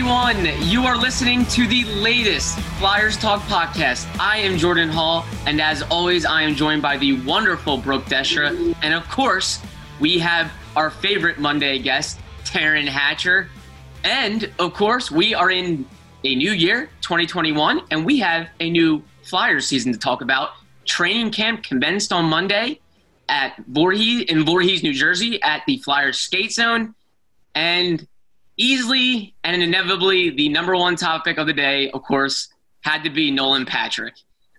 everyone. You are listening to the latest Flyers Talk podcast. I am Jordan Hall, and as always, I am joined by the wonderful Brooke Destra. And of course, we have our favorite Monday guest, Taryn Hatcher. And of course, we are in a new year, 2021, and we have a new Flyers season to talk about. Training camp commenced on Monday at Voorhees in Voorhees, New Jersey, at the Flyers Skate Zone. And easily and inevitably the number one topic of the day, of course, had to be Nolan Patrick.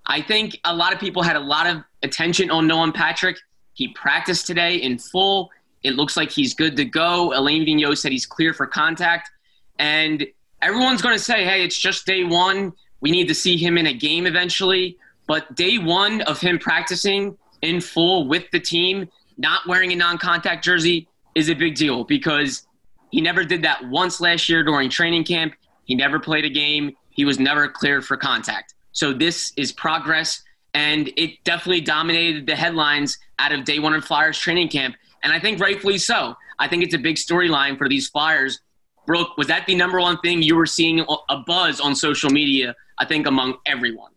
I think a lot of people had a lot of attention on Nolan Patrick. He practiced today in full. It looks like he's good to go. Alain Vigneault said he's clear for contact. And everyone's going to say, hey, it's just day one. We need to see him in a game eventually. But day one of him practicing in full with the team, not wearing a non contact jersey, is a big deal because he never did that once last year during training camp. He never played a game. He was never cleared for contact. So this is progress, and it definitely dominated the headlines out of day one of Flyers training camp, and I think rightfully so. I think it's a big storyline for these Flyers. Brooke, was that the number one thing you were seeing a buzz on social media? I think among everyone.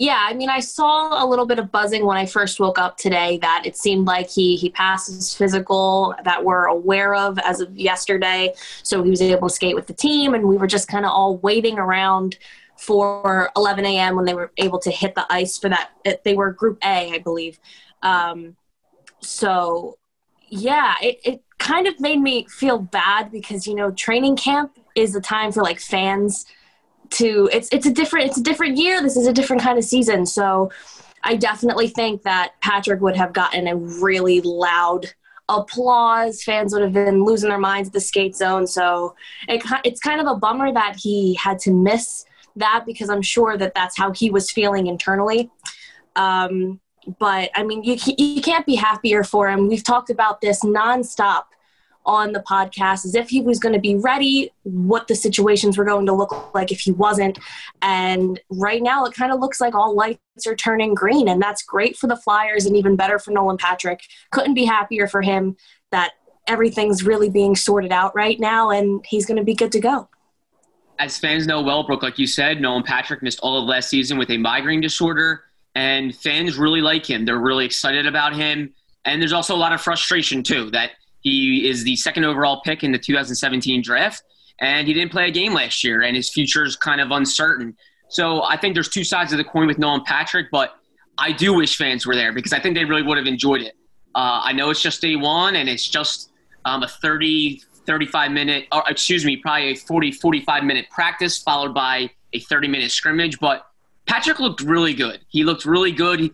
Yeah, I mean, I saw a little bit of buzzing when I first woke up today that it seemed like he he passed his physical that we're aware of as of yesterday. So he was able to skate with the team, and we were just kind of all waiting around for 11 a.m. when they were able to hit the ice for that. They were Group A, I believe. Um, so yeah, it, it kind of made me feel bad because you know training camp is the time for like fans to it's it's a different it's a different year. This is a different kind of season. So I definitely think that Patrick would have gotten a really loud applause. Fans would have been losing their minds at the skate zone. So it, it's kind of a bummer that he had to miss that because I'm sure that that's how he was feeling internally. Um, but I mean, you you can't be happier for him. We've talked about this nonstop on the podcast as if he was going to be ready, what the situations were going to look like if he wasn't. And right now, it kind of looks like all lights are turning green, and that's great for the Flyers and even better for Nolan Patrick. Couldn't be happier for him that everything's really being sorted out right now, and he's going to be good to go. As fans know well, Brooke, like you said, Nolan Patrick missed all of last season with a migraine disorder, and fans really like him. They're really excited about him. And there's also a lot of frustration, too, that he is the second overall pick in the 2017 draft, and he didn't play a game last year, and his future is kind of uncertain. So I think there's two sides of the coin with Nolan Patrick, but I do wish fans were there because I think they really would have enjoyed it. Uh, I know it's just day one, and it's just um, a 30, 35 minute, or excuse me, probably a 40, 45 minute practice followed by a 30 minute scrimmage, but Patrick looked really good. He looked really good he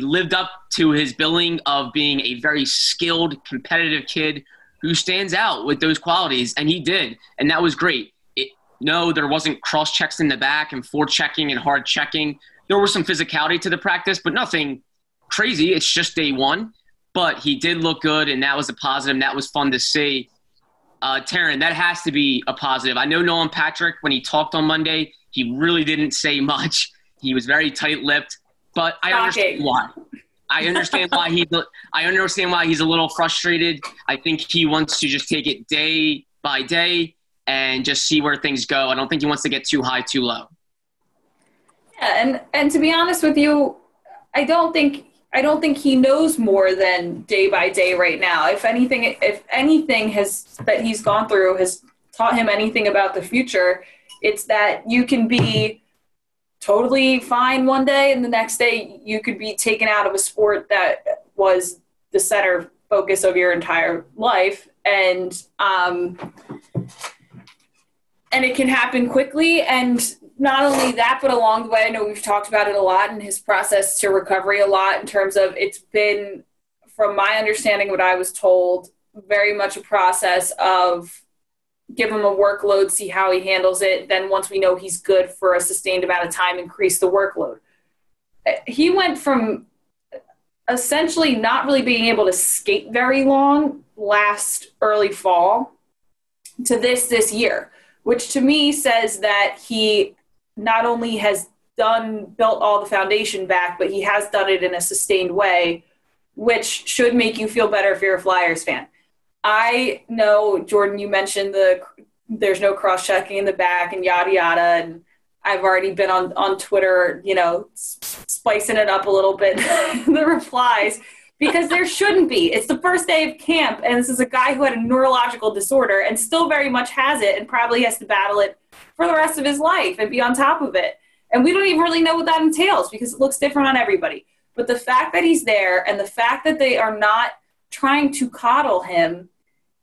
lived up to his billing of being a very skilled, competitive kid who stands out with those qualities, and he did, and that was great. It, no, there wasn't cross checks in the back and forechecking checking and hard checking. There was some physicality to the practice, but nothing crazy. It's just day one, but he did look good, and that was a positive. And that was fun to see. Uh, Taryn, that has to be a positive. I know Nolan Patrick, when he talked on Monday, he really didn't say much. He was very tight-lipped but I understand why. I understand why he. I understand why he's a little frustrated. I think he wants to just take it day by day and just see where things go. I don't think he wants to get too high, too low. Yeah, and and to be honest with you, I don't think I don't think he knows more than day by day right now. If anything, if anything has that he's gone through has taught him anything about the future, it's that you can be totally fine one day and the next day you could be taken out of a sport that was the center focus of your entire life and um, and it can happen quickly. And not only that, but along the way, I know we've talked about it a lot in his process to recovery a lot in terms of it's been, from my understanding, what I was told, very much a process of give him a workload, see how he handles it. Then once we know he's good for a sustained amount of time, increase the workload. He went from essentially not really being able to skate very long last early fall to this this year, which to me says that he not only has done built all the foundation back, but he has done it in a sustained way, which should make you feel better if you're a Flyers fan. I know Jordan, you mentioned the there's no cross checking in the back and yada yada, and I've already been on on Twitter, you know, spicing it up a little bit the replies because there shouldn't be. It's the first day of camp, and this is a guy who had a neurological disorder and still very much has it, and probably has to battle it for the rest of his life and be on top of it. And we don't even really know what that entails because it looks different on everybody. But the fact that he's there and the fact that they are not trying to coddle him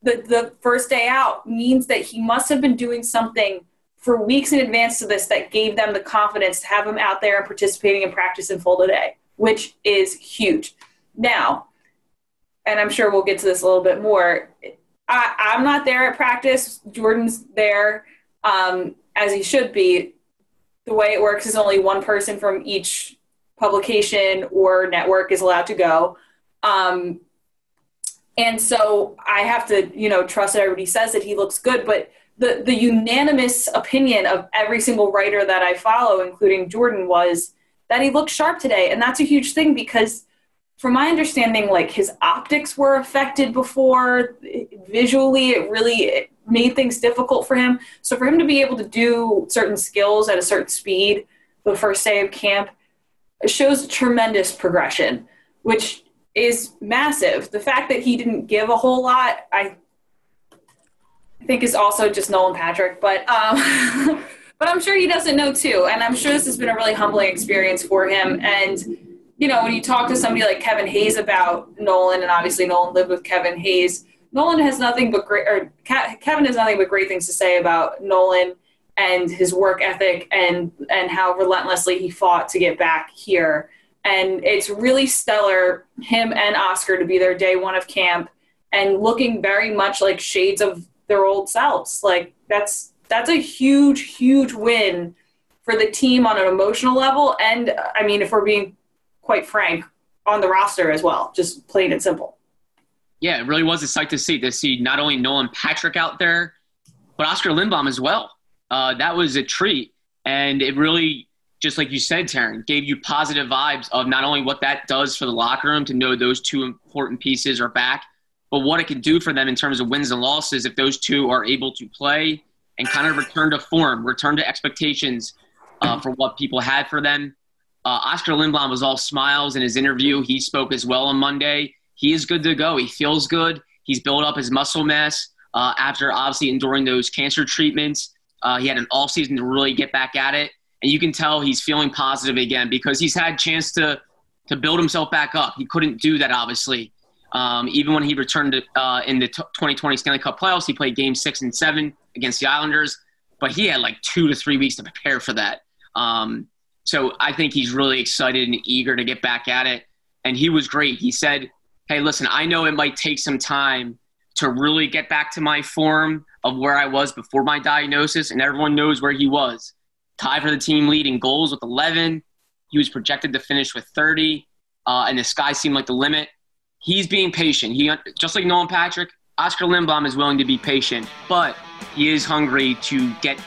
the, the first day out means that he must have been doing something for weeks in advance to this that gave them the confidence to have him out there and participating in practice in full today, which is huge. Now, and I'm sure we'll get to this a little bit more. I, I'm not there at practice. Jordan's there um, as he should be. The way it works is only one person from each publication or network is allowed to go. Um, and so I have to, you know, trust that everybody says that he looks good. But the, the unanimous opinion of every single writer that I follow, including Jordan, was that he looked sharp today. And that's a huge thing because, from my understanding, like his optics were affected before. Visually, it really it made things difficult for him. So, for him to be able to do certain skills at a certain speed the first day of camp shows tremendous progression, which is massive. The fact that he didn't give a whole lot, I think is also just Nolan Patrick, but um, but I'm sure he doesn't know too, and I'm sure this has been a really humbling experience for him. And you know, when you talk to somebody like Kevin Hayes about Nolan, and obviously Nolan lived with Kevin Hayes, Nolan has nothing but great, or Kevin has nothing but great things to say about Nolan and his work ethic and and how relentlessly he fought to get back here. And it's really stellar, him and Oskar, to be there day one of camp and looking very much like shades of their old selves. Like that's that's a huge, huge win for the team on an emotional level. And I mean, if we're being quite frank, on the roster as well, just plain and simple. Yeah, it really was a sight to see to see not only Nolan Patrick out there, but Oskar Lindblom as well. Uh, that was a treat, and it really just like you said, Taryn, gave you positive vibes of not only what that does for the locker room to know those two important pieces are back, but what it can do for them in terms of wins and losses if those two are able to play and kind of return to form, return to expectations uh, for what people had for them. Uh, Oskar Lindblom was all smiles in his interview. He spoke as well on Monday. He is good to go. He feels good. He's built up his muscle mass uh, after obviously enduring those cancer treatments. Uh, he had an all season to really get back at it and you can tell he's feeling positive again because he's had chance to to build himself back up. He couldn't do that obviously. Um, even when he returned to, uh, in the t- 2020 Stanley Cup playoffs, he played Game Six and Seven against the Islanders, but he had like two to three weeks to prepare for that. Um, so I think he's really excited and eager to get back at it. And he was great. He said, "Hey, listen, I know it might take some time to really get back to my form of where I was before my diagnosis, and everyone knows where he was." Tied for the team lead in goals with 11. He was projected to finish with 30, uh, and the sky seemed like the limit. He's being patient. He just like Nolan Patrick, Oskar Lindblom is willing to be patient, but he is hungry to get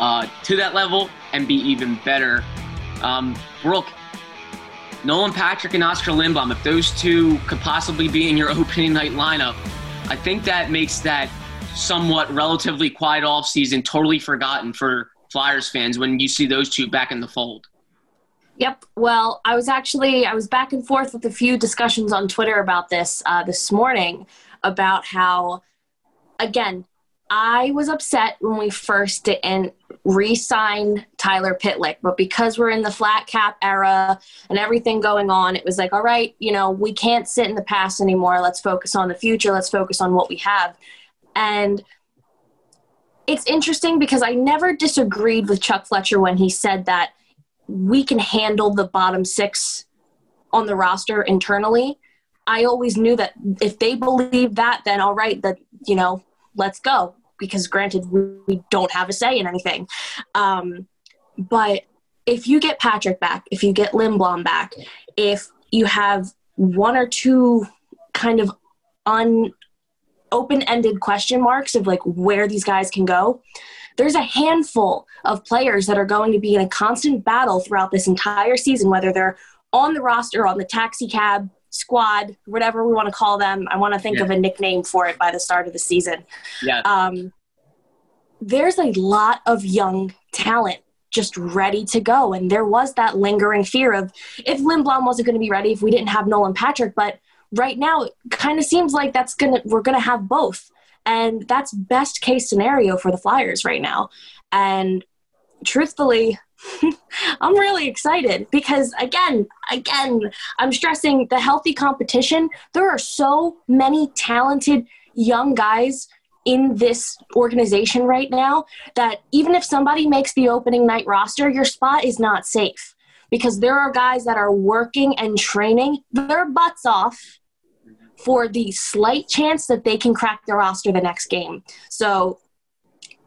uh, to that level and be even better. Um, Brooke, Nolan Patrick and Oscar Lindblom, if those two could possibly be in your opening night lineup, I think that makes that somewhat relatively quiet off season totally forgotten for Flyers fans when you see those two back in the fold? Yep. Well, I was actually I was back and forth with a few discussions on Twitter about this uh, this morning about how, again, I was upset when we first didn't re-sign Tyler Pitlick, but because we're in the flat cap era and everything going on, it was like, all right, you know, we can't sit in the past anymore. Let's focus on the future. Let's focus on what we have. And it's interesting because I never disagreed with Chuck Fletcher when he said that we can handle the bottom six on the roster internally. I always knew that if they believe that, then all right, that you know, let's go. Because granted, we don't have a say in anything. Um, but if you get Patrick back, if you get Lindblom back, if you have one or two kind of un open-ended question marks of like where these guys can go. There's a handful of players that are going to be in a constant battle throughout this entire season whether they're on the roster on the taxi cab squad whatever we want to call them. I want to think yeah. of a nickname for it by the start of the season. Yeah. Um, there's a lot of young talent just ready to go and there was that lingering fear of if lindblom wasn't going to be ready if we didn't have nolan patrick but right now it kind of seems like that's gonna we're gonna have both. And that's best case scenario for the flyers right now. And truthfully i'm really excited because again again i'm stressing the healthy competition. There are so many talented young guys in this organization right now that even if somebody makes the opening night roster your spot is not safe. Because there are guys that are working and training their butts off for the slight chance that they can crack the roster the next game. So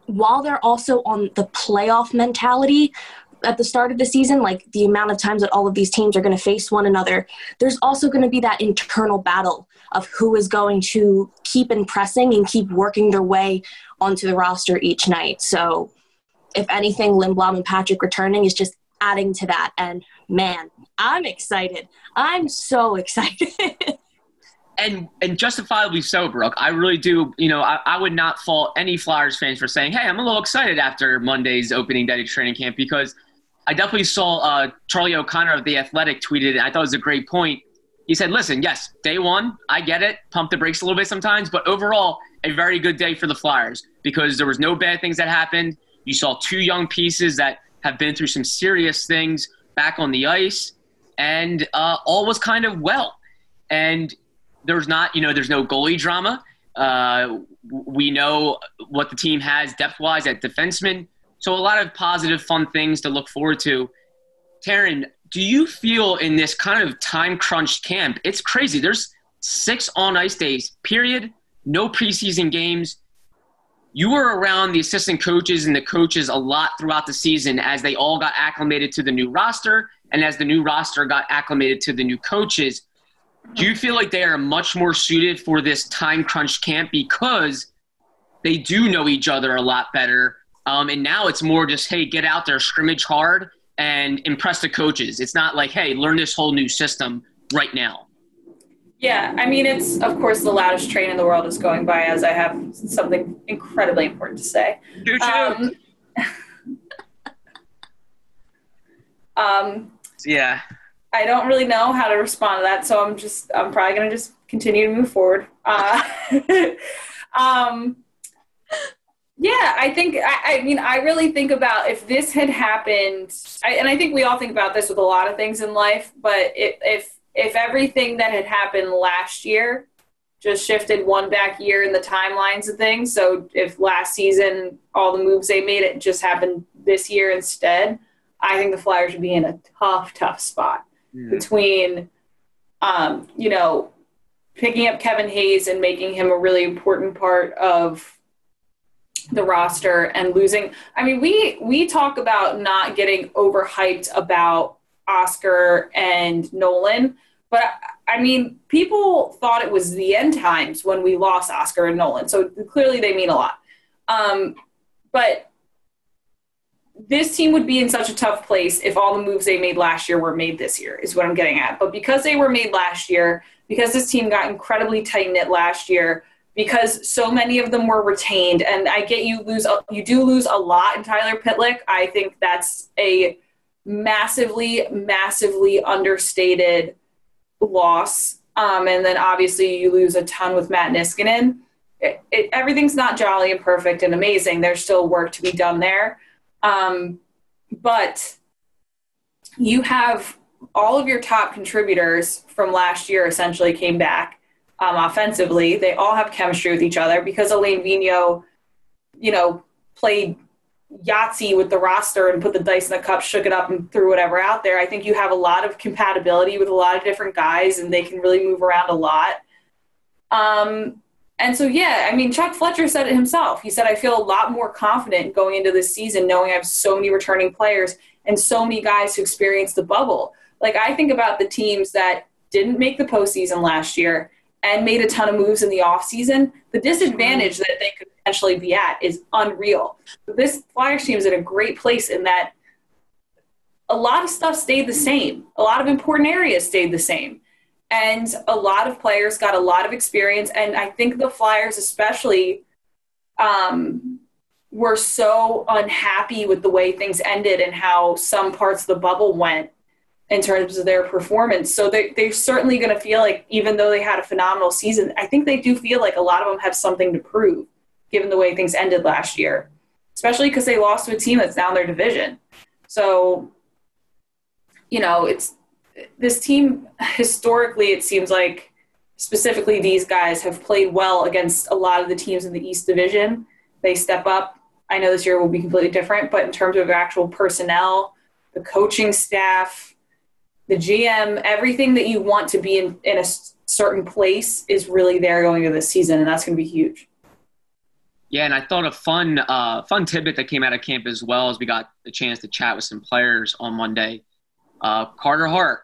while they're also on the playoff mentality at the start of the season, like the amount of times that all of these teams are going to face one another, there's also going to be that internal battle of who is going to keep impressing and keep working their way onto the roster each night. So if anything, Lindblom and Patrick returning is just adding to that. And man, I'm excited. I'm so excited. And and justifiably so, Brooke. I really do. You know, I, I, would not fault any Flyers fans for saying, "Hey, I'm a little excited after Monday's opening day training camp," because I definitely saw uh, Charlie O'Connor of the Athletic tweeted. It. I thought it was a great point. He said, "Listen, yes, day one, I get it. Pump the brakes a little bit sometimes, but overall, a very good day for the Flyers because there was no bad things that happened. You saw two young pieces that have been through some serious things back on the ice, and uh, all was kind of well." And there's not, you know, there's no goalie drama. Uh, we know what the team has depth wise at defenseman. So a lot of positive, fun things to look forward to. Taryn, do you feel in this kind of time crunched camp? It's crazy. There's six on ice days, period. No preseason games. You were around the assistant coaches and the coaches a lot throughout the season as they all got acclimated to the new roster and as the new roster got acclimated to the new coaches. Do you feel like they are much more suited for this time crunch camp because they do know each other a lot better? Um, and now it's more just, hey, get out there, scrimmage hard, and impress the coaches. It's not like, hey, learn this whole new system right now. Yeah, I mean, it's of course the loudest train in the world is going by as I have something incredibly important to say. Um, um, yeah. I don't really know how to respond to that, so I'm just I'm probably gonna just continue to move forward. Uh, um, yeah, I think I, I, mean I really think about if this had happened, I, and I think we all think about this with a lot of things in life. But if if if everything that had happened last year just shifted one back year in the timelines of things, so if last season all the moves they made it just happened this year instead, I think the Flyers would be in a tough, tough spot between, um, you know, picking up Kevin Hayes and making him a really important part of the roster and losing. I mean, we we talk about not getting overhyped about Oskar and Nolan, but I mean, people thought it was the end times when we lost Oskar and Nolan. So clearly, they mean a lot. Um, but this team would be in such a tough place if all the moves they made last year were made this year, is what I'm getting at. But because they were made last year, because this team got incredibly tight knit last year, because so many of them were retained, and I get you lose, you do lose a lot in Tyler Pitlick. I think that's a massively, massively understated loss. Um, and then obviously you lose a ton with Matt Niskanen. It, it, everything's not jolly and perfect and amazing. There's still work to be done there. Um, but you have all of your top contributors from last year essentially came back um, offensively. They all have chemistry with each other because Alain Vigneault, you know, played Yahtzee with the roster and put the dice in the cup, shook it up, and threw whatever out there. I think you have a lot of compatibility with a lot of different guys, and they can really move around a lot. Um, and so, yeah, I mean, Chuck Fletcher said it himself. He said, I feel a lot more confident going into this season knowing I have so many returning players and so many guys who experienced the bubble. Like, I think about the teams that didn't make the postseason last year and made a ton of moves in the offseason. The disadvantage mm-hmm. that they could potentially be at is unreal. This Flyers team is in a great place in that a lot of stuff stayed the same, a lot of important areas stayed the same and a lot of players got a lot of experience. And i think the flyers especially um, were so unhappy with the way things ended and how some parts of the bubble went in terms of their performance. So they, they're certainly going to feel like even though they had a phenomenal season i think they do feel like a lot of them have something to prove given the way things ended last year especially because they lost to a team that's down their division. So you know it's this team historically it seems like specifically these guys have played well against a lot of the teams in the East Division. They step up. I know this year will be completely different, but in terms of actual personnel, the coaching staff, the GM, everything that you want to be in, in a certain place is really there going into this season, and that's going to be huge. Yeah, and I thought a fun, uh, fun tidbit that came out of camp as well as we got the chance to chat with some players on Monday. Uh, Carter Hart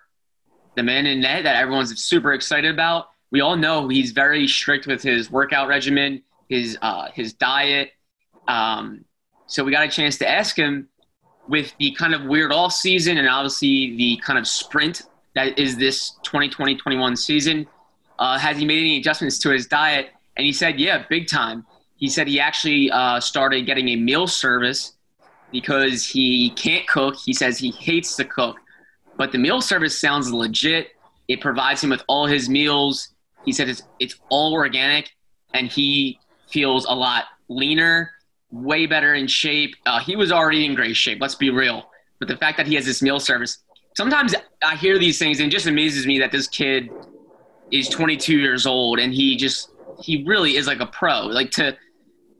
the man in net that everyone's super excited about. We all know he's very strict with his workout regimen, his uh, his diet. Um, so we got a chance to ask him with the kind of weird off season and obviously the kind of sprint that is this 2020-21 season. Uh, has he made any adjustments to his diet? And he said, yeah, big time. He said he actually uh, started getting a meal service because he can't cook. He says he hates to cook. But the meal service sounds legit. It provides him with all his meals. He said it's it's all organic, and he feels a lot leaner, way better in shape. Uh, he was already in great shape. Let's be real. But the fact that he has this meal service, sometimes I hear these things and it just amazes me that this kid is 22 years old and he just he really is like a pro. Like to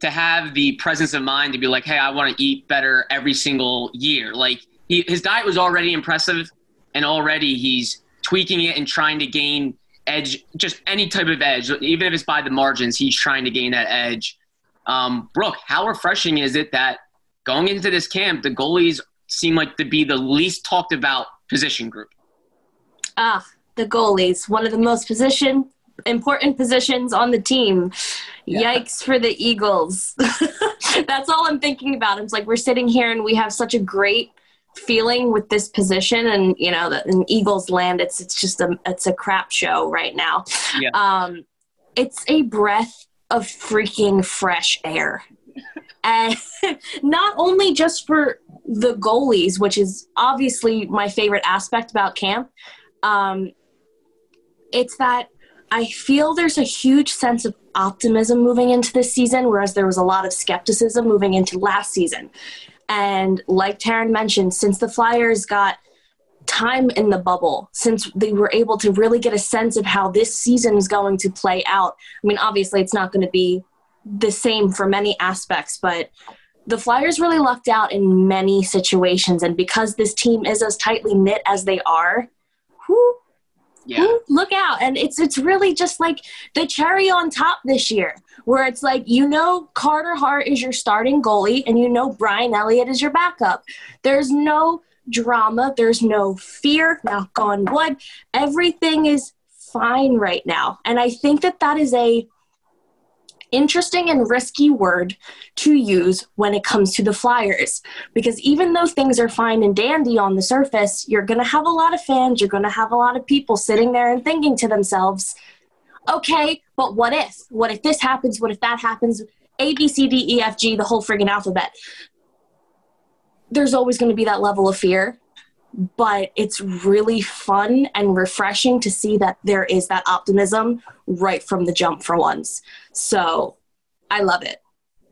to have the presence of mind to be like, hey, I want to eat better every single year. Like he, his diet was already impressive and already he's tweaking it and trying to gain edge, just any type of edge, even if it's by the margins, he's trying to gain that edge. Um, Brooke, how refreshing is it that going into this camp, the goalies seem like to be the least talked about position group? Ah, the goalies, one of the most position important positions on the team. Yeah. Yikes for the Eagles. That's all I'm thinking about. It's like we're sitting here and we have such a great feeling with this position and you know in eagles land it's it's just a it's a crap show right now yeah. um it's a breath of freaking fresh air and not only just for the goalies which is obviously my favorite aspect about camp um it's that I feel there's a huge sense of optimism moving into this season, whereas there was a lot of skepticism moving into last season. And like Taryn mentioned, since the Flyers got time in the bubble, since they were able to really get a sense of how this season is going to play out, I mean, obviously it's not going to be the same for many aspects, but the Flyers really lucked out in many situations. And because this team is as tightly knit as they are, whoo, yeah. look out. And it's it's really just like the cherry on top this year, where it's like you know Carter Hart is your starting goalie and you know Brian Elliott is your backup. There's no drama, there's no fear, knock on wood. Everything is fine right now. And I think that that is a interesting and risky word to use when it comes to the Flyers. Because even though things are fine and dandy on the surface, you're going to have a lot of fans, you're going to have a lot of people sitting there and thinking to themselves, okay, but what if? What if this happens? What if that happens? A, B, C, D, E, F, G, the whole friggin' alphabet. There's always going to be that level of fear but it's really fun and refreshing to see that there is that optimism right from the jump for once. So I love it.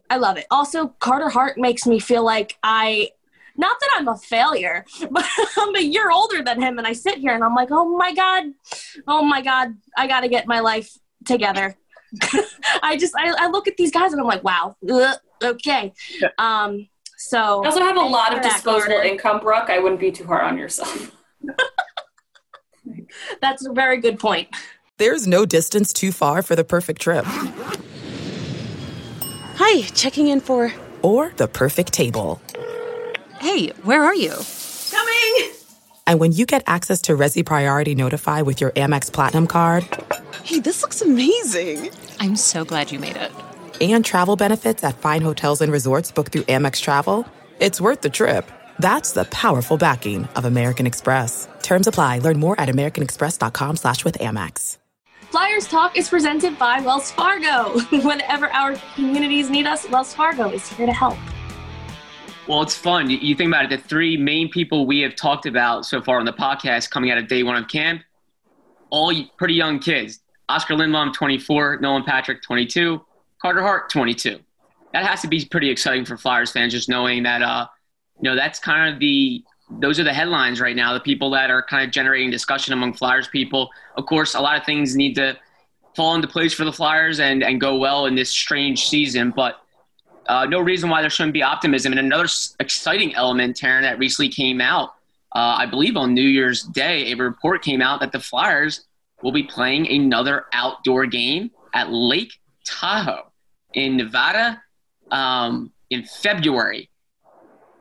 I love it. Also, Carter Hart makes me feel like I, not that I'm a failure, but I'm a year older than him. And I sit here and I'm like, oh my God, oh my God, I got to get my life together. I just, I, I, look at these guys and I'm like, wow, ugh, Okay. Um, so I also have a lot of disposable Carter. income, Brooke. I wouldn't be too hard on yourself. That's a very good point. There's no distance too far for the perfect trip. Hi, checking in for. Or the perfect table. Hey, where are you? Coming! And when you get access to Resy Priority Notify with your Amex Platinum card Hey, this looks amazing. I'm so glad you made it. And travel benefits at fine hotels and resorts booked through Amex Travel, it's worth the trip. That's the powerful backing of American Express. Terms apply. Learn more at americanexpress.com slash with Amex. Flyers Talk is presented by Wells Fargo. Whenever our communities need us, Wells Fargo is here to help. Well, it's fun. You- You think about it, the three main people we have talked about so far on the podcast coming out of day one of camp, all pretty young kids. Oskar Lindblom, 24, Nolan Patrick, 22, Carter Hart, 22. That has to be pretty exciting for Flyers fans, just knowing that, uh, you know, that's kind of the, those are the headlines right now, the people that are kind of generating discussion among Flyers people. Of course, a lot of things need to fall into place for the Flyers and, and go well in this strange season, but uh, no reason why there shouldn't be optimism. And another exciting element, Taryn, that recently came out, uh, I believe on New Year's Day, a report came out that the Flyers will be playing another outdoor game at Lake Tahoe in Nevada um, in February.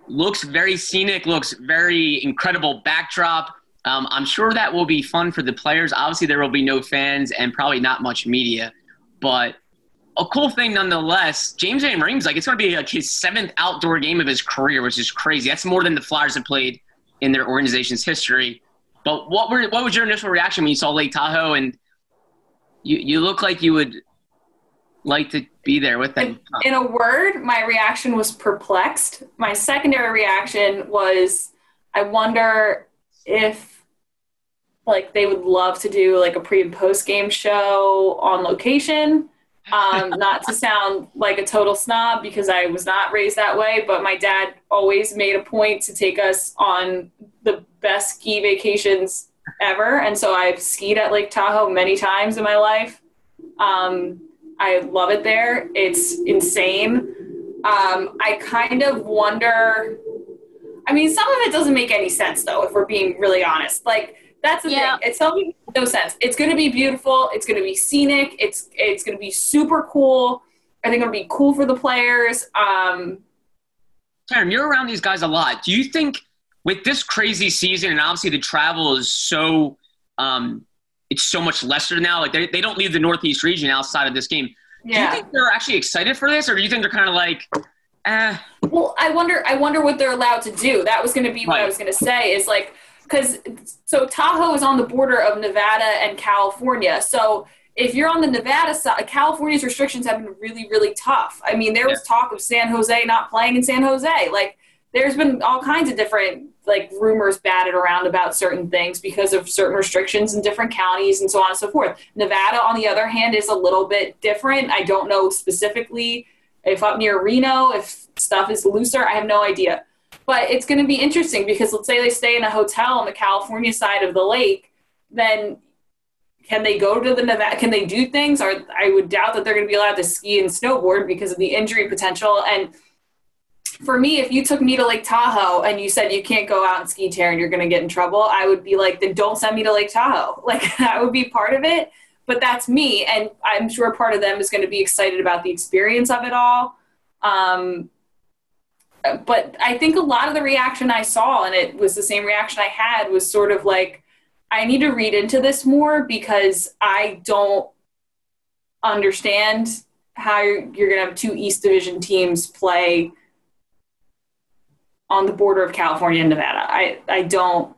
Looks very scenic, looks very incredible backdrop. Um, I'm sure that will be fun for the players. Obviously, there will be no fans and probably not much media, but a cool thing nonetheless. James van Riemsdyk it's going to be like his seventh outdoor game of his career, which is crazy. That's more than the Flyers have played in their organization's history. But what were what was your initial reaction when you saw Lake Tahoe and you you look like you would like to be there with them? In a word, my reaction was perplexed. My secondary reaction was I wonder if like they would love to do like a pre and post game show on location. Um, not to sound like a total snob because I was not raised that way, but my dad always made a point to take us on the best ski vacations ever. And so I've skied at Lake Tahoe many times in my life. Um, I love it there. It's insane. Um, I kind of wonder. I mean, some of it doesn't make any sense, though, if we're being really honest. Like, that's the Yeah. thing. It's something no sense. It's going to be beautiful. It's going to be scenic. It's it's going to be super cool. I think it'll be cool for the players. Um, Taryn, you're around these guys a lot. Do you think with this crazy season and obviously the travel is so um, it's so much lesser now. Like they, they don't leave the Northeast region outside of this game. Yeah. Do you think they're actually excited for this, or do you think they're kind of like, eh? Well, I wonder. I wonder what they're allowed to do. That was going to be what I was going to say. Is like because so Tahoe is on the border of Nevada and California. So if you're on the Nevada side, California's restrictions have been really, really tough. I mean, there was talk of San Jose not playing in San Jose. Like, there's been all kinds of different like rumors batted around about certain things because of certain restrictions in different counties and so on and so forth. Nevada, on the other hand, is a little bit different. I don't know specifically if up near Reno, if stuff is looser, I have no idea. But it's going to be interesting because let's say they stay in a hotel on the California side of the lake, then can they go to the Nevada? Can they do things? Or I would doubt that they're going to be allowed to ski and snowboard because of the injury potential. And for me, if you took me to Lake Tahoe and you said you can't go out and ski tear and you're going to get in trouble, I would be like, then don't send me to Lake Tahoe. Like that would be part of it. But that's me, and I'm sure part of them is going to be excited about the experience of it all. Um, but I think a lot of the reaction I saw, and it was the same reaction I had, was sort of like, I need to read into this more because I don't understand how you're, you're going to have two East Division teams play on the border of California and Nevada. I, I don't,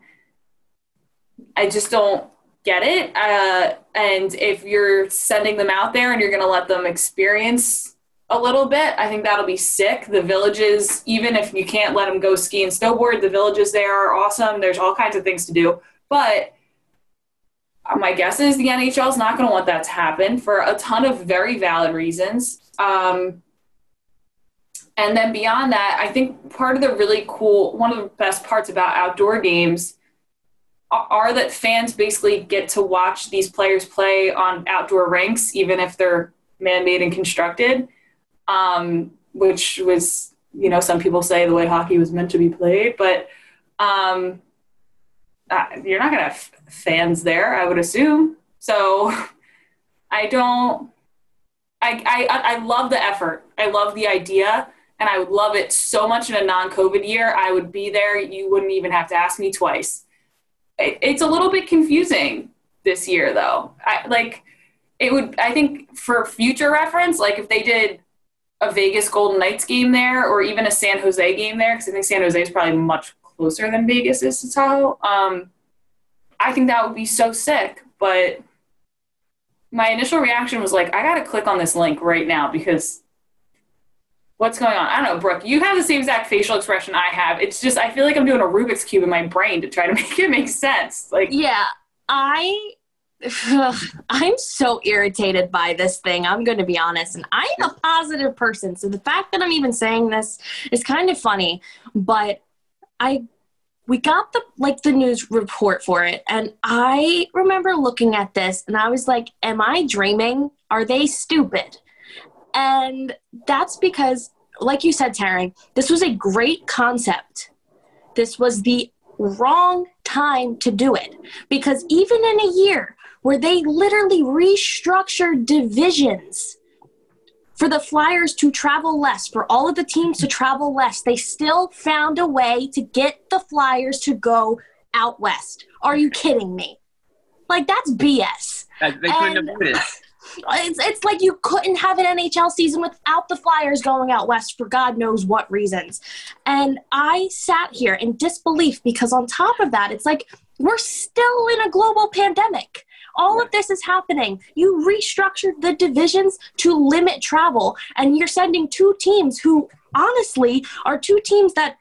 I just don't get it. Uh, and if you're sending them out there and you're going to let them experience a little bit, I think that'll be sick. The villages, even if you can't let them go ski and snowboard, the villages there are awesome. There's all kinds of things to do. But uh, my guess is the NHL is not going to want that to happen for a ton of very valid reasons. Um, and then beyond that, I think part of the really cool, one of the best parts about outdoor games are, that fans basically get to watch these players play on outdoor rinks, even if they're man made and constructed. Um, which was, you know, some people say the way hockey was meant to be played, but um, uh, you're not going to have fans there, I would assume. So I don't. I, I I love the effort. I love the idea, and I would love it so much in a non-COVID year. I would be there. You wouldn't even have to ask me twice. It, it's a little bit confusing this year, though. I like it would. I think for future reference, like if they did a Vegas Golden Knights game there, or even a San Jose game there, because I think San Jose is probably much closer than Vegas is to Tahoe. Um, I think that would be so sick, but my initial reaction was like, I gotta click on this link right now because what's going on? I don't know, Brooke. You have the same exact facial expression I have. It's just I feel like I'm doing a Rubik's cube in my brain to try to make it make sense. Like, yeah, I. I'm so irritated by this thing. I'm going to be honest. And I'm a positive person. So the fact that I'm even saying this is kind of funny. But I we got the like the news report for it and i remember looking at this and i was like am i dreaming are they stupid and that's because like you said taryn this was a great concept this was the wrong time to do it because even in a year where they literally restructured divisions for the Flyers to travel less, for all of the teams to travel less, they still found a way to get the Flyers to go out west. Are you kidding me? Like that's BS. They couldn't and avoid it. It's, it's like you couldn't have an NHL season without the Flyers going out west for God knows what reasons. And I sat here in disbelief because, on top of that, it's like we're still in a global pandemic. All of this is happening. You restructured the divisions to limit travel, and you're sending two teams who, honestly, are two teams that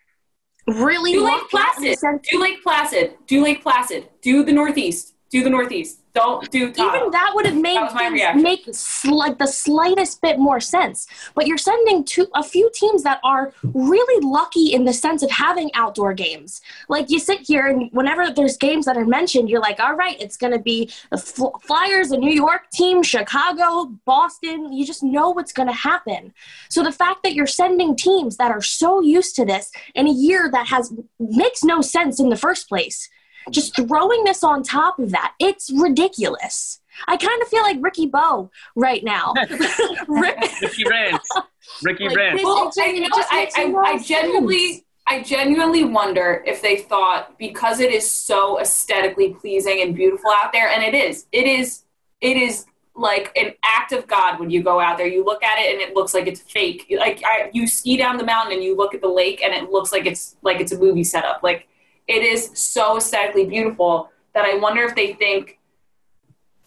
really do Lake Placid. Do Lake Placid. Do Lake Placid. Do the Northeast. Do the Northeast. Don't do Tahoe. Even that would have made things make like the slightest bit more sense. But you're sending to a few teams that are really lucky in the sense of having outdoor games. Like you sit here and whenever there's games that are mentioned, you're like, all right, it's going to be the Flyers, a New York team, Chicago, Boston. You just know what's going to happen. So the fact that you're sending teams that are so used to this in a year that has makes no sense in the first place just throwing this on top of that, it's ridiculous. I kind of feel like Ricky Bo right now. Ricky Rance. Ricky like, Rance. Well, I, I, I, I genuinely, I genuinely wonder if they thought because it is so aesthetically pleasing and beautiful out there, and it is, it is, it is like an act of God when you go out there. You look at it and it looks like it's fake. Like I, you ski down the mountain and you look at the lake and it looks like it's like it's a movie setup. Like it is so aesthetically beautiful that I wonder if they think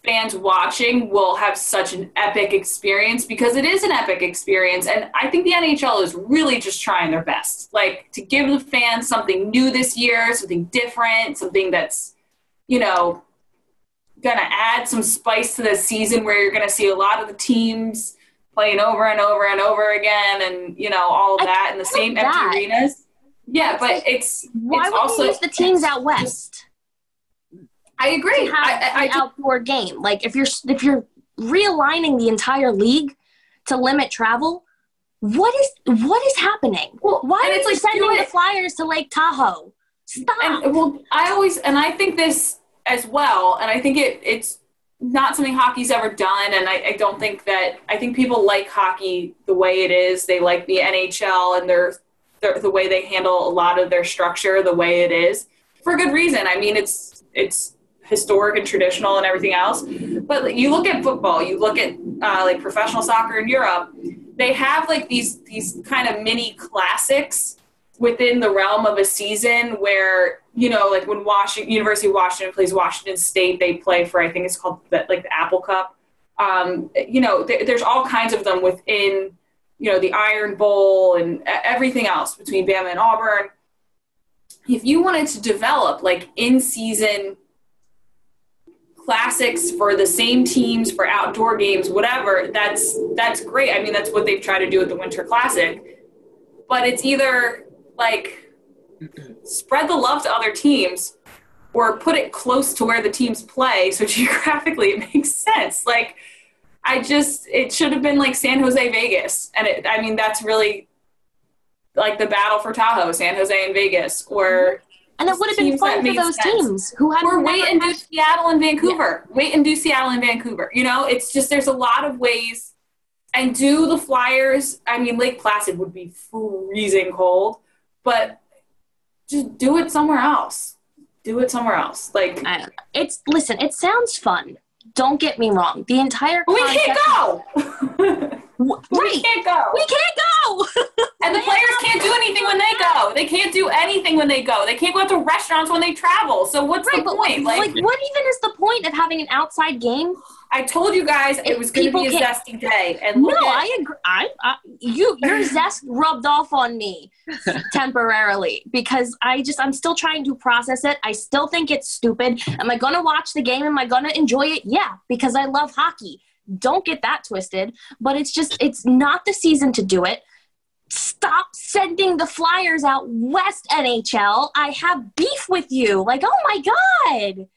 fans watching will have such an epic experience because it is an epic experience. And I think the NHL is really just trying their best. Like to give the fans something new this year, something different, something that's, you know, going to add some spice to the season where you're going to see a lot of the teams playing over and over and over again and, you know, all of that in the same empty arenas. Yeah, but it's why it's would also, you use the teams out west? I agree. have I, I, I outdoor game. Like if you're if you're realigning the entire league to limit travel, what is what is happening? Well, Why are you like sending the Flyers to Lake Tahoe? Stop. And, well, I always and I think this as well, and I think it it's not something hockey's ever done, and I, I don't think that I think people like hockey the way it is. They like the NHL, and they're the, the way they handle a lot of their structure the way it is for good reason. I mean, it's it's historic and traditional and everything else. But you look at football, you look at uh, like professional soccer in Europe. They have like these these kind of mini classics within the realm of a season where you know like when Washington University of Washington plays Washington State, they play for I think it's called the, like the Apple Cup. Um, you know, th- there's all kinds of them within you know, the Iron Bowl and everything else between Bama and Auburn. If you wanted to develop like in season classics for the same teams for outdoor games, whatever, that's that's great. I mean, that's what they've tried to do with the Winter Classic. But it's either like spread the love to other teams or put it close to where the teams play so geographically it makes sense. Like I just it should have been like San Jose Vegas, and it, I mean that's really like the battle for Tahoe, San Jose and Vegas, where and it would have been fun for those sense. teams who had. Or wait and do Seattle and Vancouver. Yeah. Wait and do Seattle and Vancouver. You know, it's just there's a lot of ways. And do the Flyers. I mean, Lake Placid would be freezing cold, but just do it somewhere else. Do it somewhere else. Like it's listen. It sounds fun. Don't get me wrong. The entire we can't go. right. We can't go. We can't go. and the players can't do anything when they go. They can't do anything when they go. They can't go out to restaurants when they travel. So what's right, the point? Like, like, what even is the point of having an outside game? I told you guys it was going to be a zesty day. And no, at, I agree. I, I, you, your zest rubbed off on me temporarily because I just I'm still trying to process it. I still think it's stupid. Am I going to watch the game? Am I going to enjoy it? Yeah, because I love hockey. Don't get that twisted. But it's just it's not the season to do it stop sending the flyers out west nhl i have beef with you like oh my god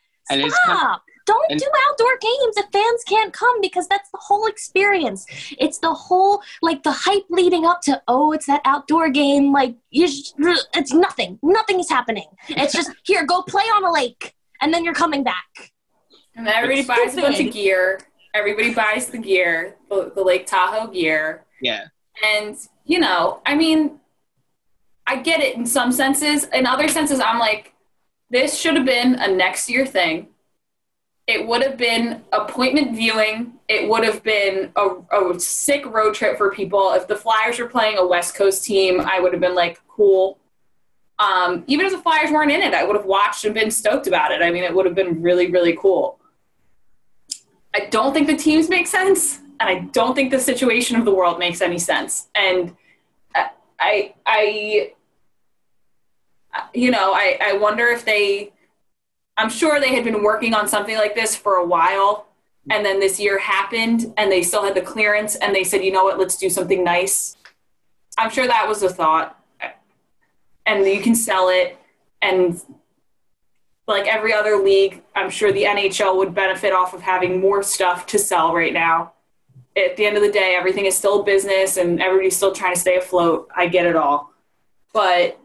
stop don't and, do outdoor games if fans can't come because that's the whole experience. It's the whole like the hype leading up to oh it's that outdoor game like you it's nothing. Nothing is happening. It's just here go play on a lake and then you're coming back. And everybody it's buys stupid. a bunch of gear. Everybody buys the gear the, the lake tahoe gear. Yeah. And you know i mean i get it in some senses. In other senses i'm like this should have been a next year thing it would have been appointment viewing. It would have been a, a, sick road trip for people. If the Flyers were playing a West Coast team, I would have been like, cool. Um, even if the Flyers weren't in it, I would have watched and been stoked about it. I mean, it would have been really, really cool. I don't think the teams make sense, and I don't think the situation of the world makes any sense. And I, I, you know, I, I wonder if they I'm sure they had been working on something like this for a while. And then this year happened and they still had the clearance and they said, you know what, let's do something nice. I'm sure that was a thought. And you can sell it. And like every other league, I'm sure the NHL would benefit off of having more stuff to sell right now. At the end of the day, everything is still business and everybody's still trying to stay afloat. I get it all. But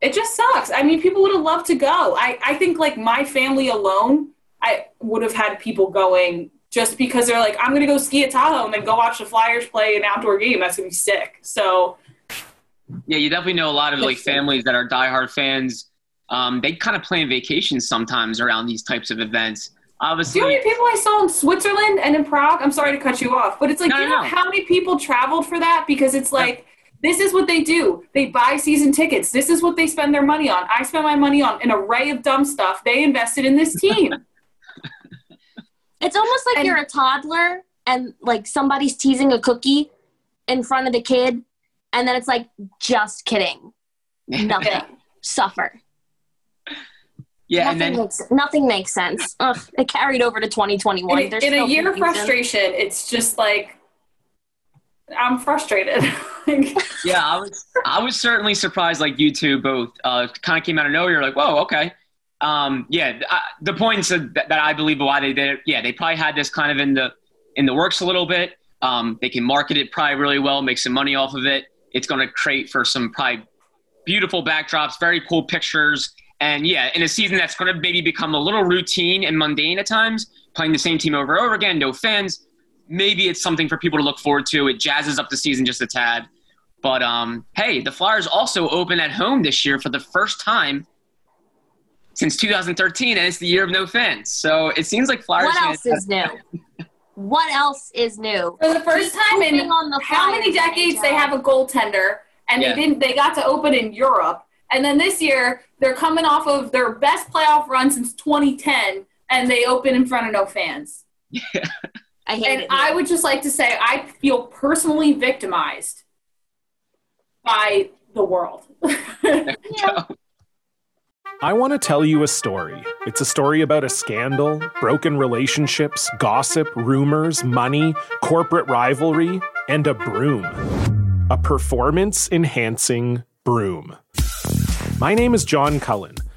it just sucks. I mean, people would have loved to go. I, I think like my family alone, I would have had people going just because they're like, I'm going to go ski at Tahoe and then go watch the Flyers play an outdoor game. That's going to be sick. So, yeah, you definitely know a lot of like families that are diehard fans. Um, they kind of plan vacations sometimes around these types of events. Obviously, do you know how many people I saw in Switzerland and in Prague? I'm sorry to cut you off, but it's like, no, you know no. how many people traveled for that? Because it's like, this is what they do. They buy season tickets. This is what they spend their money on. I spend my money on an array of dumb stuff. They invested in this team. it's almost like and, you're a toddler and like somebody's teasing a cookie in front of the kid, and then it's like, just kidding. Nothing. Yeah. Suffer. Yeah, nothing and then makes, nothing makes sense. Ugh, it carried over to 2021. In, in a year of frustration, it's just like I'm frustrated. yeah, I was I was certainly surprised. Like you two both uh, kind of came out of nowhere. Like, whoa, okay. Um, yeah, I, the points that, that, I believe why they did it. Yeah, they probably had this kind of in the in the works a little bit. Um, they can market it probably really well, make some money off of it. It's going to create for some probably beautiful backdrops, very cool pictures, and yeah, in a season that's going to maybe become a little routine and mundane at times, playing the same team over and over again, no fans maybe it's something for people to look forward to. It jazzes up the season just a tad. But um, hey, the Flyers also open at home this year for the first time since 2013, and it's the year of no fans. So it seems like Flyers. What else is new? what else is new? For the first time in how many decades they have a goaltender, and yeah. they didn't. They got to open in Europe, and then this year they're coming off of their best playoff run since 2010, and they open in front of no fans. Yeah. I hate and it. I would just like to say I feel personally victimized by the world. yeah. I want to tell you a story. It's a story about a scandal, broken relationships, gossip, rumors, money, corporate rivalry, and a broom. A performance enhancing broom. My name is John Cullen.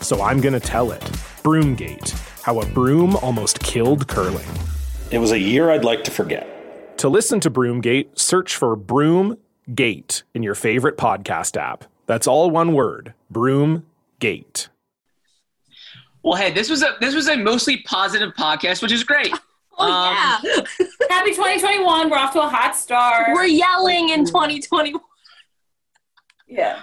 so I'm going to tell it. Broomgate How a Broom Almost Killed Curling. It was a year I'd like to forget. To listen to Broomgate, search for Broomgate in your favorite podcast app. That's all one word Broomgate. Well, hey, this was a this was a mostly positive podcast, which is great. Oh, um, yeah. Happy 2021. We're off to a hot start. We're yelling in 2021. Yeah.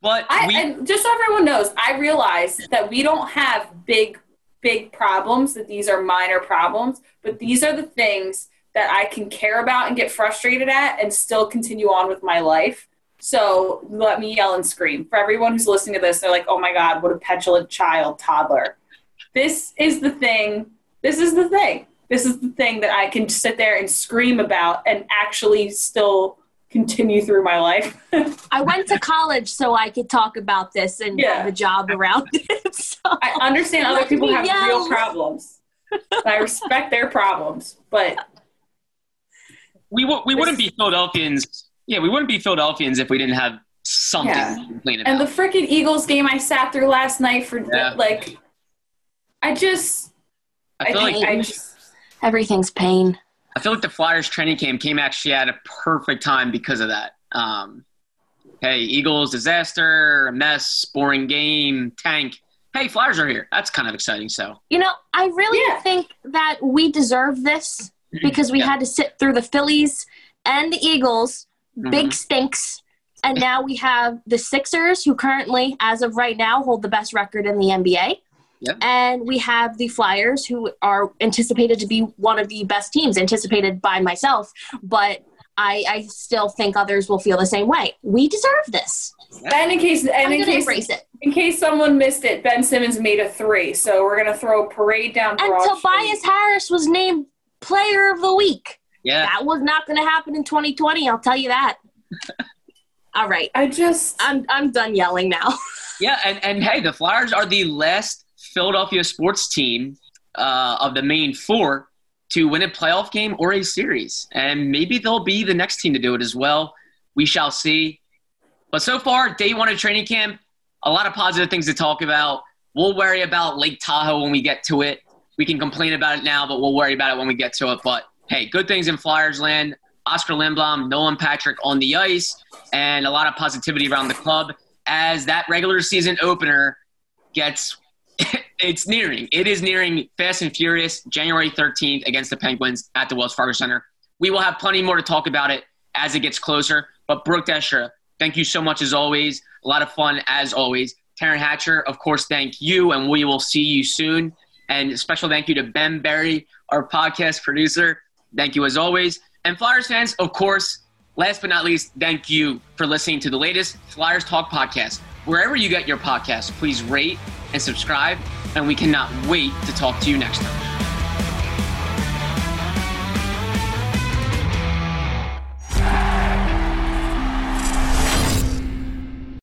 But I, we, and just so everyone knows, I realize that we don't have big, big problems, that these are minor problems, but these are the things that I can care about and get frustrated at and still continue on with my life. So let me yell and scream. For everyone who's listening to this, they're like, oh my God, what a petulant child, toddler. This is the thing. This is the thing. This is the thing that I can sit there and scream about and actually still continue through my life. I went to college so I could talk about this and yeah. have a job around it. So I understand other people have yell. real problems. I respect their problems, but we w- we wouldn't be Philadelphians. Yeah, we wouldn't be Philadelphians if we didn't have something yeah. to complain about. And the freaking Eagles game I sat through last night for yeah. like, I just, I, I like I just, everything's pain. I feel like the Flyers training camp came actually at a perfect time because of that. Um, hey, Eagles disaster, mess, boring game, tank. Hey, Flyers are here. That's kind of exciting. So you know, I really yeah. think that we deserve this mm-hmm. because we yeah. had to sit through the Phillies and the Eagles, mm-hmm. big stinks, and now we have the Sixers, who currently, as of right now, hold the best record in the NBA. Yep. And we have the Flyers, who are anticipated to be one of the best teams, anticipated by myself, but I, I still think others will feel the same way. We deserve this. Yep. And in case, and in case, in case someone missed it, Ben Simmons made a three, so we're gonna throw a parade down. And Tobias Harris was named Player of the Week. Yeah, that was not going to happen in 2020. I'll tell you that. All right, I just, I'm, I'm done yelling now. yeah, and and hey, the Flyers are the last Philadelphia sports team uh, of the main four to win a playoff game or a series. And maybe they'll be the next team to do it as well. We shall see. But so far, day one of training camp, a lot of positive things to talk about. We'll worry about Lake Tahoe when we get to it. We can complain about it now, but we'll worry about it when we get to it. But hey, good things in Flyers land. Oskar Lindblom, Nolan Patrick on the ice, and a lot of positivity around the club as that regular season opener gets it's nearing. It is nearing fast and furious January 13th against the Penguins at the Wells Fargo Center. We will have plenty more to talk about it as it gets closer. But Brooke Destra, thank you so much as always. A lot of fun as always. Taryn Hatcher, of course, thank you, and we will see you soon. And special thank you to Ben Berry, our podcast producer. Thank you as always. And Flyers fans, of course, last but not least, thank you for listening to the latest Flyers Talk podcast. Wherever you get your podcast, please rate and subscribe. And we cannot wait to talk to you next time.